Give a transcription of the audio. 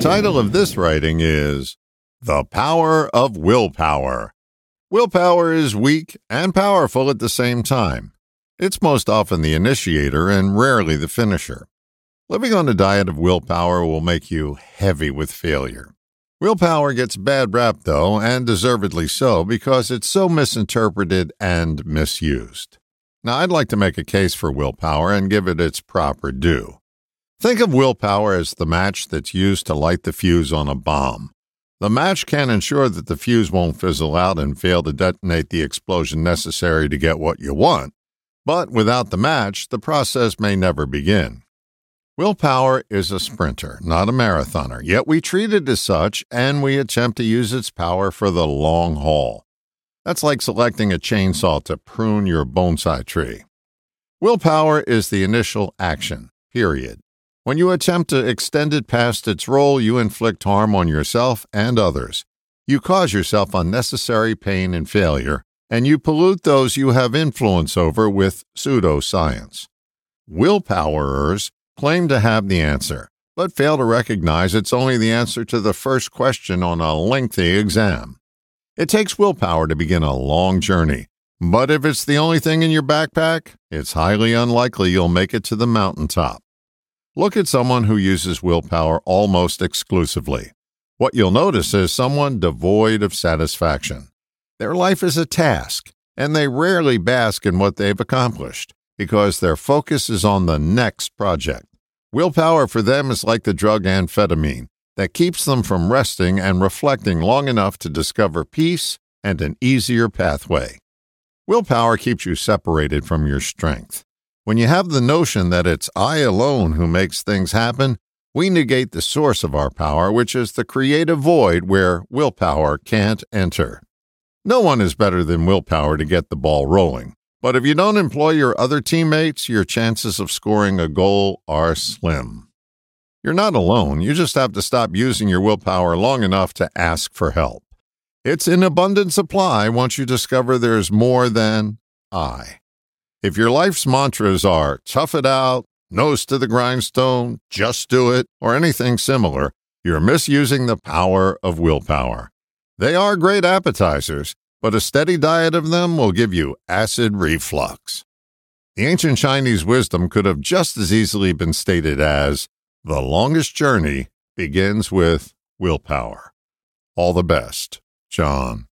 title of this writing is The Power of Willpower. Willpower is weak and powerful at the same time. It's most often the initiator and rarely the finisher. Living on a diet of willpower will make you heavy with failure. Willpower gets bad rap, though, and deservedly so, because it's so misinterpreted and misused. Now, I'd like to make a case for willpower and give it its proper due. Think of willpower as the match that's used to light the fuse on a bomb. The match can ensure that the fuse won't fizzle out and fail to detonate the explosion necessary to get what you want, but without the match, the process may never begin. Willpower is a sprinter, not a marathoner, yet we treat it as such and we attempt to use its power for the long haul. That's like selecting a chainsaw to prune your bonsai tree. Willpower is the initial action, period. When you attempt to extend it past its role, you inflict harm on yourself and others. You cause yourself unnecessary pain and failure, and you pollute those you have influence over with pseudoscience. Willpowerers claim to have the answer, but fail to recognize it's only the answer to the first question on a lengthy exam. It takes willpower to begin a long journey, but if it's the only thing in your backpack, it's highly unlikely you'll make it to the mountaintop. Look at someone who uses willpower almost exclusively. What you'll notice is someone devoid of satisfaction. Their life is a task, and they rarely bask in what they've accomplished because their focus is on the next project. Willpower for them is like the drug amphetamine that keeps them from resting and reflecting long enough to discover peace and an easier pathway. Willpower keeps you separated from your strength. When you have the notion that it's I alone who makes things happen, we negate the source of our power, which is the creative void where willpower can't enter. No one is better than willpower to get the ball rolling. But if you don't employ your other teammates, your chances of scoring a goal are slim. You're not alone, you just have to stop using your willpower long enough to ask for help. It's in abundant supply once you discover there's more than I. If your life's mantras are tough it out, nose to the grindstone, just do it, or anything similar, you're misusing the power of willpower. They are great appetizers, but a steady diet of them will give you acid reflux. The ancient Chinese wisdom could have just as easily been stated as the longest journey begins with willpower. All the best, John.